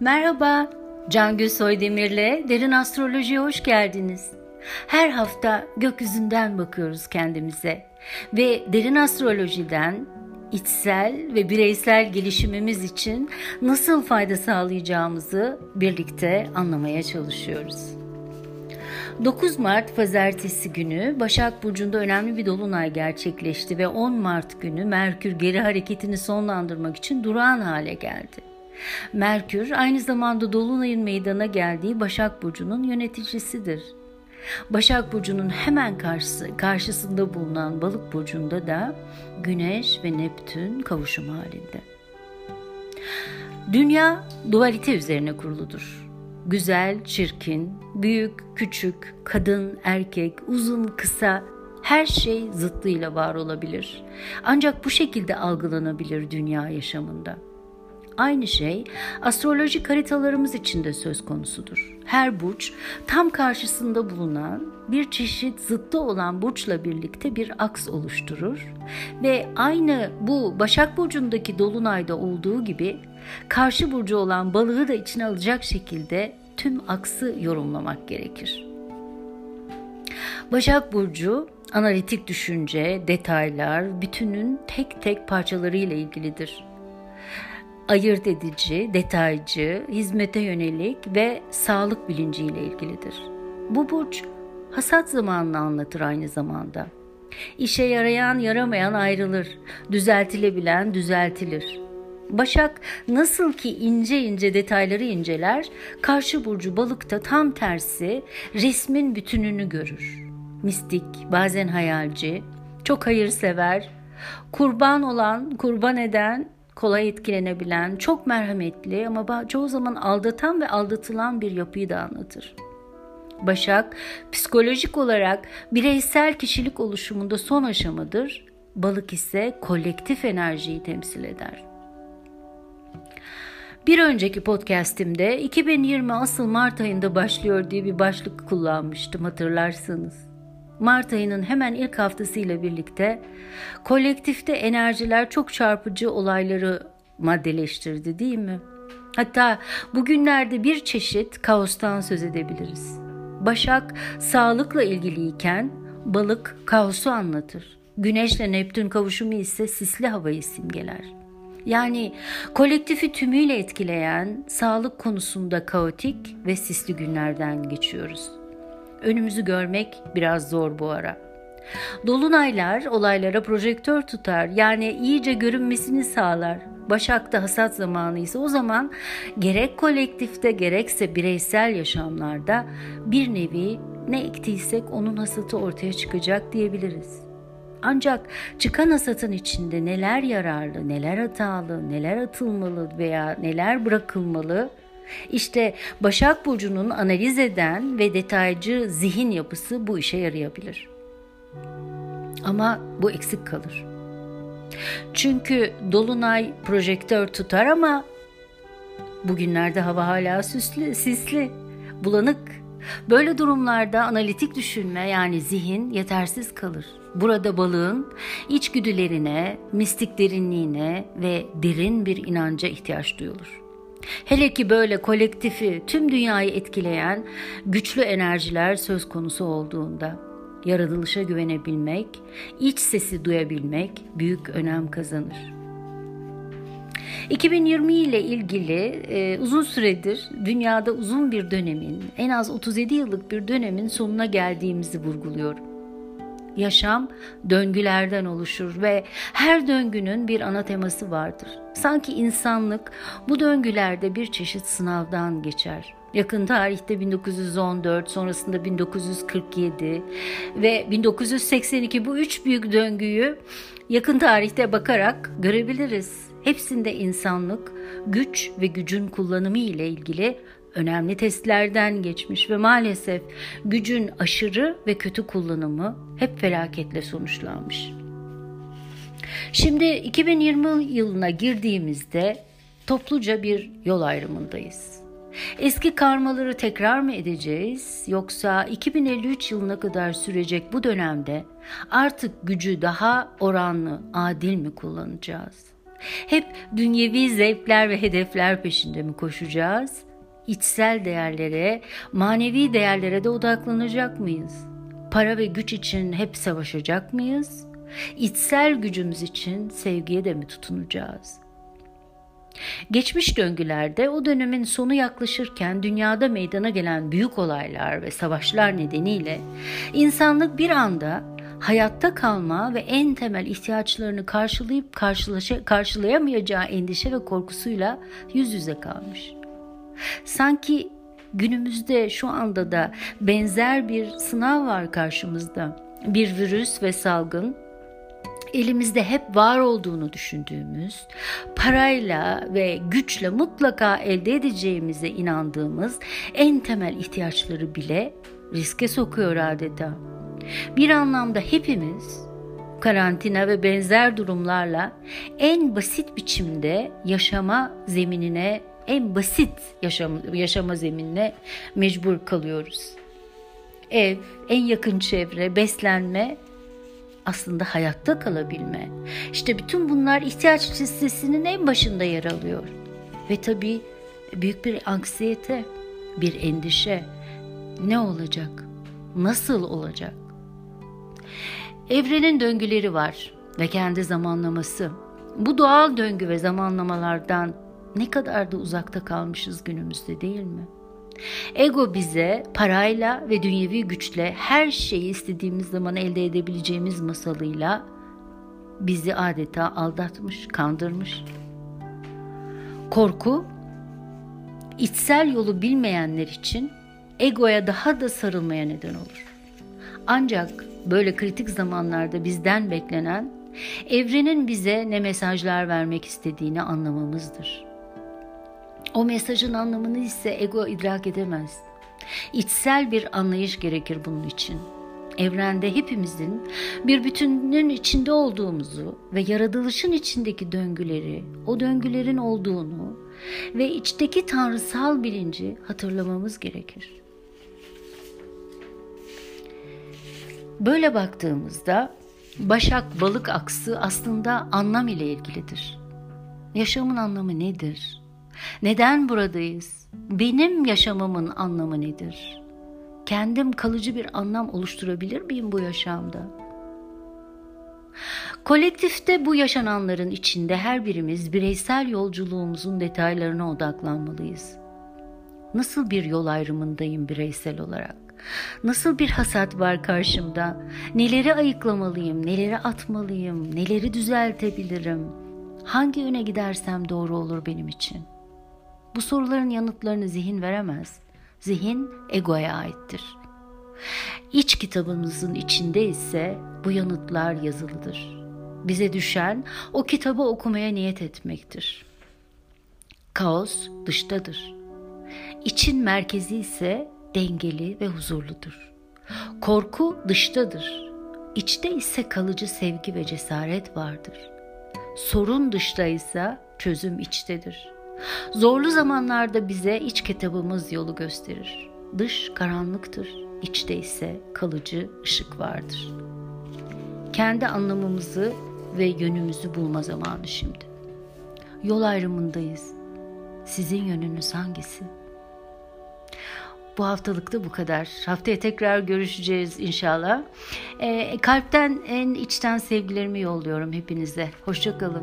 Merhaba, Cangül Soydemir'le Derin Astroloji'ye hoş geldiniz. Her hafta gökyüzünden bakıyoruz kendimize ve derin astrolojiden içsel ve bireysel gelişimimiz için nasıl fayda sağlayacağımızı birlikte anlamaya çalışıyoruz. 9 Mart pazartesi günü Başak Burcu'nda önemli bir dolunay gerçekleşti ve 10 Mart günü Merkür geri hareketini sonlandırmak için durağan hale geldi. Merkür aynı zamanda Dolunay'ın meydana geldiği Başak Burcu'nun yöneticisidir. Başak Burcu'nun hemen karşısı, karşısında bulunan Balık Burcu'nda da Güneş ve Neptün kavuşum halinde. Dünya dualite üzerine kuruludur. Güzel, çirkin, büyük, küçük, kadın, erkek, uzun, kısa, her şey zıttıyla var olabilir. Ancak bu şekilde algılanabilir dünya yaşamında. Aynı şey astrolojik haritalarımız için de söz konusudur. Her burç tam karşısında bulunan bir çeşit zıttı olan burçla birlikte bir aks oluşturur ve aynı bu Başak burcundaki dolunayda olduğu gibi karşı burcu olan balığı da içine alacak şekilde tüm aksı yorumlamak gerekir. Başak burcu analitik düşünce, detaylar, bütünün tek tek parçalarıyla ilgilidir ayırt edici, detaycı, hizmete yönelik ve sağlık bilinciyle ilgilidir. Bu burç hasat zamanını anlatır aynı zamanda. İşe yarayan yaramayan ayrılır, düzeltilebilen düzeltilir. Başak nasıl ki ince ince detayları inceler, karşı burcu balıkta tam tersi resmin bütününü görür. Mistik, bazen hayalci, çok hayırsever, kurban olan, kurban eden, kolay etkilenebilen, çok merhametli ama çoğu zaman aldatan ve aldatılan bir yapıyı da anlatır. Başak, psikolojik olarak bireysel kişilik oluşumunda son aşamadır. Balık ise kolektif enerjiyi temsil eder. Bir önceki podcast'imde 2020 asıl Mart ayında başlıyor diye bir başlık kullanmıştım hatırlarsanız. Mart ayının hemen ilk haftasıyla birlikte kolektifte enerjiler çok çarpıcı olayları maddeleştirdi değil mi? Hatta bugünlerde bir çeşit kaostan söz edebiliriz. Başak sağlıkla ilgiliyken balık kaosu anlatır. Güneşle Neptün kavuşumu ise sisli havayı simgeler. Yani kolektifi tümüyle etkileyen sağlık konusunda kaotik ve sisli günlerden geçiyoruz. Önümüzü görmek biraz zor bu ara. Dolunaylar olaylara projektör tutar yani iyice görünmesini sağlar. Başak'ta hasat zamanı ise o zaman gerek kolektifte gerekse bireysel yaşamlarda bir nevi ne ektiysek onun hasatı ortaya çıkacak diyebiliriz. Ancak çıkan hasatın içinde neler yararlı, neler hatalı, neler atılmalı veya neler bırakılmalı işte Başak Burcu'nun analiz eden ve detaycı zihin yapısı bu işe yarayabilir. Ama bu eksik kalır. Çünkü Dolunay projektör tutar ama bugünlerde hava hala süslü, sisli, bulanık. Böyle durumlarda analitik düşünme yani zihin yetersiz kalır. Burada balığın içgüdülerine, mistik derinliğine ve derin bir inanca ihtiyaç duyulur. Hele ki böyle kolektifi, tüm dünyayı etkileyen güçlü enerjiler söz konusu olduğunda yaratılışa güvenebilmek, iç sesi duyabilmek büyük önem kazanır. 2020 ile ilgili e, uzun süredir dünyada uzun bir dönemin, en az 37 yıllık bir dönemin sonuna geldiğimizi vurguluyorum. Yaşam döngülerden oluşur ve her döngünün bir ana teması vardır. Sanki insanlık bu döngülerde bir çeşit sınavdan geçer. Yakın tarihte 1914, sonrasında 1947 ve 1982 bu üç büyük döngüyü yakın tarihte bakarak görebiliriz. Hepsinde insanlık güç ve gücün kullanımı ile ilgili önemli testlerden geçmiş ve maalesef gücün aşırı ve kötü kullanımı hep felaketle sonuçlanmış. Şimdi 2020 yılına girdiğimizde topluca bir yol ayrımındayız. Eski karmaları tekrar mı edeceğiz yoksa 2053 yılına kadar sürecek bu dönemde artık gücü daha oranlı, adil mi kullanacağız? Hep dünyevi zevkler ve hedefler peşinde mi koşacağız? İçsel değerlere, manevi değerlere de odaklanacak mıyız? Para ve güç için hep savaşacak mıyız? İçsel gücümüz için sevgiye de mi tutunacağız? Geçmiş döngülerde o dönemin sonu yaklaşırken dünyada meydana gelen büyük olaylar ve savaşlar nedeniyle insanlık bir anda hayatta kalma ve en temel ihtiyaçlarını karşılayıp karşılayamayacağı endişe ve korkusuyla yüz yüze kalmış. Sanki günümüzde şu anda da benzer bir sınav var karşımızda. Bir virüs ve salgın elimizde hep var olduğunu düşündüğümüz, parayla ve güçle mutlaka elde edeceğimize inandığımız en temel ihtiyaçları bile riske sokuyor adeta. Bir anlamda hepimiz karantina ve benzer durumlarla en basit biçimde yaşama zeminine, en basit yaşam, yaşama zeminine mecbur kalıyoruz. Ev, en yakın çevre, beslenme aslında hayatta kalabilme. İşte bütün bunlar ihtiyaç listesinin en başında yer alıyor. Ve tabii büyük bir anksiyete, bir endişe. Ne olacak? Nasıl olacak? Evrenin döngüleri var ve kendi zamanlaması. Bu doğal döngü ve zamanlamalardan ne kadar da uzakta kalmışız günümüzde değil mi?'' Ego bize parayla ve dünyevi güçle her şeyi istediğimiz zaman elde edebileceğimiz masalıyla bizi adeta aldatmış, kandırmış. Korku içsel yolu bilmeyenler için egoya daha da sarılmaya neden olur. Ancak böyle kritik zamanlarda bizden beklenen evrenin bize ne mesajlar vermek istediğini anlamamızdır. O mesajın anlamını ise ego idrak edemez. İçsel bir anlayış gerekir bunun için. Evrende hepimizin bir bütünün içinde olduğumuzu ve yaratılışın içindeki döngüleri, o döngülerin olduğunu ve içteki tanrısal bilinci hatırlamamız gerekir. Böyle baktığımızda Başak Balık aksı aslında anlam ile ilgilidir. Yaşamın anlamı nedir? Neden buradayız? Benim yaşamımın anlamı nedir? Kendim kalıcı bir anlam oluşturabilir miyim bu yaşamda? Kolektifte bu yaşananların içinde her birimiz bireysel yolculuğumuzun detaylarına odaklanmalıyız. Nasıl bir yol ayrımındayım bireysel olarak? Nasıl bir hasat var karşımda? Neleri ayıklamalıyım, neleri atmalıyım, neleri düzeltebilirim? Hangi yöne gidersem doğru olur benim için?'' Bu soruların yanıtlarını zihin veremez. Zihin egoya aittir. İç kitabımızın içinde ise bu yanıtlar yazılıdır. Bize düşen o kitabı okumaya niyet etmektir. Kaos dıştadır. İçin merkezi ise dengeli ve huzurludur. Korku dıştadır. İçte ise kalıcı sevgi ve cesaret vardır. Sorun dışta ise çözüm içtedir.'' Zorlu zamanlarda bize iç kitabımız yolu gösterir. Dış karanlıktır, içte ise kalıcı ışık vardır. Kendi anlamımızı ve yönümüzü bulma zamanı şimdi. Yol ayrımındayız. Sizin yönünüz hangisi? Bu haftalıkta bu kadar. Haftaya tekrar görüşeceğiz inşallah. E, kalpten en içten sevgilerimi yolluyorum hepinize. Hoşçakalın.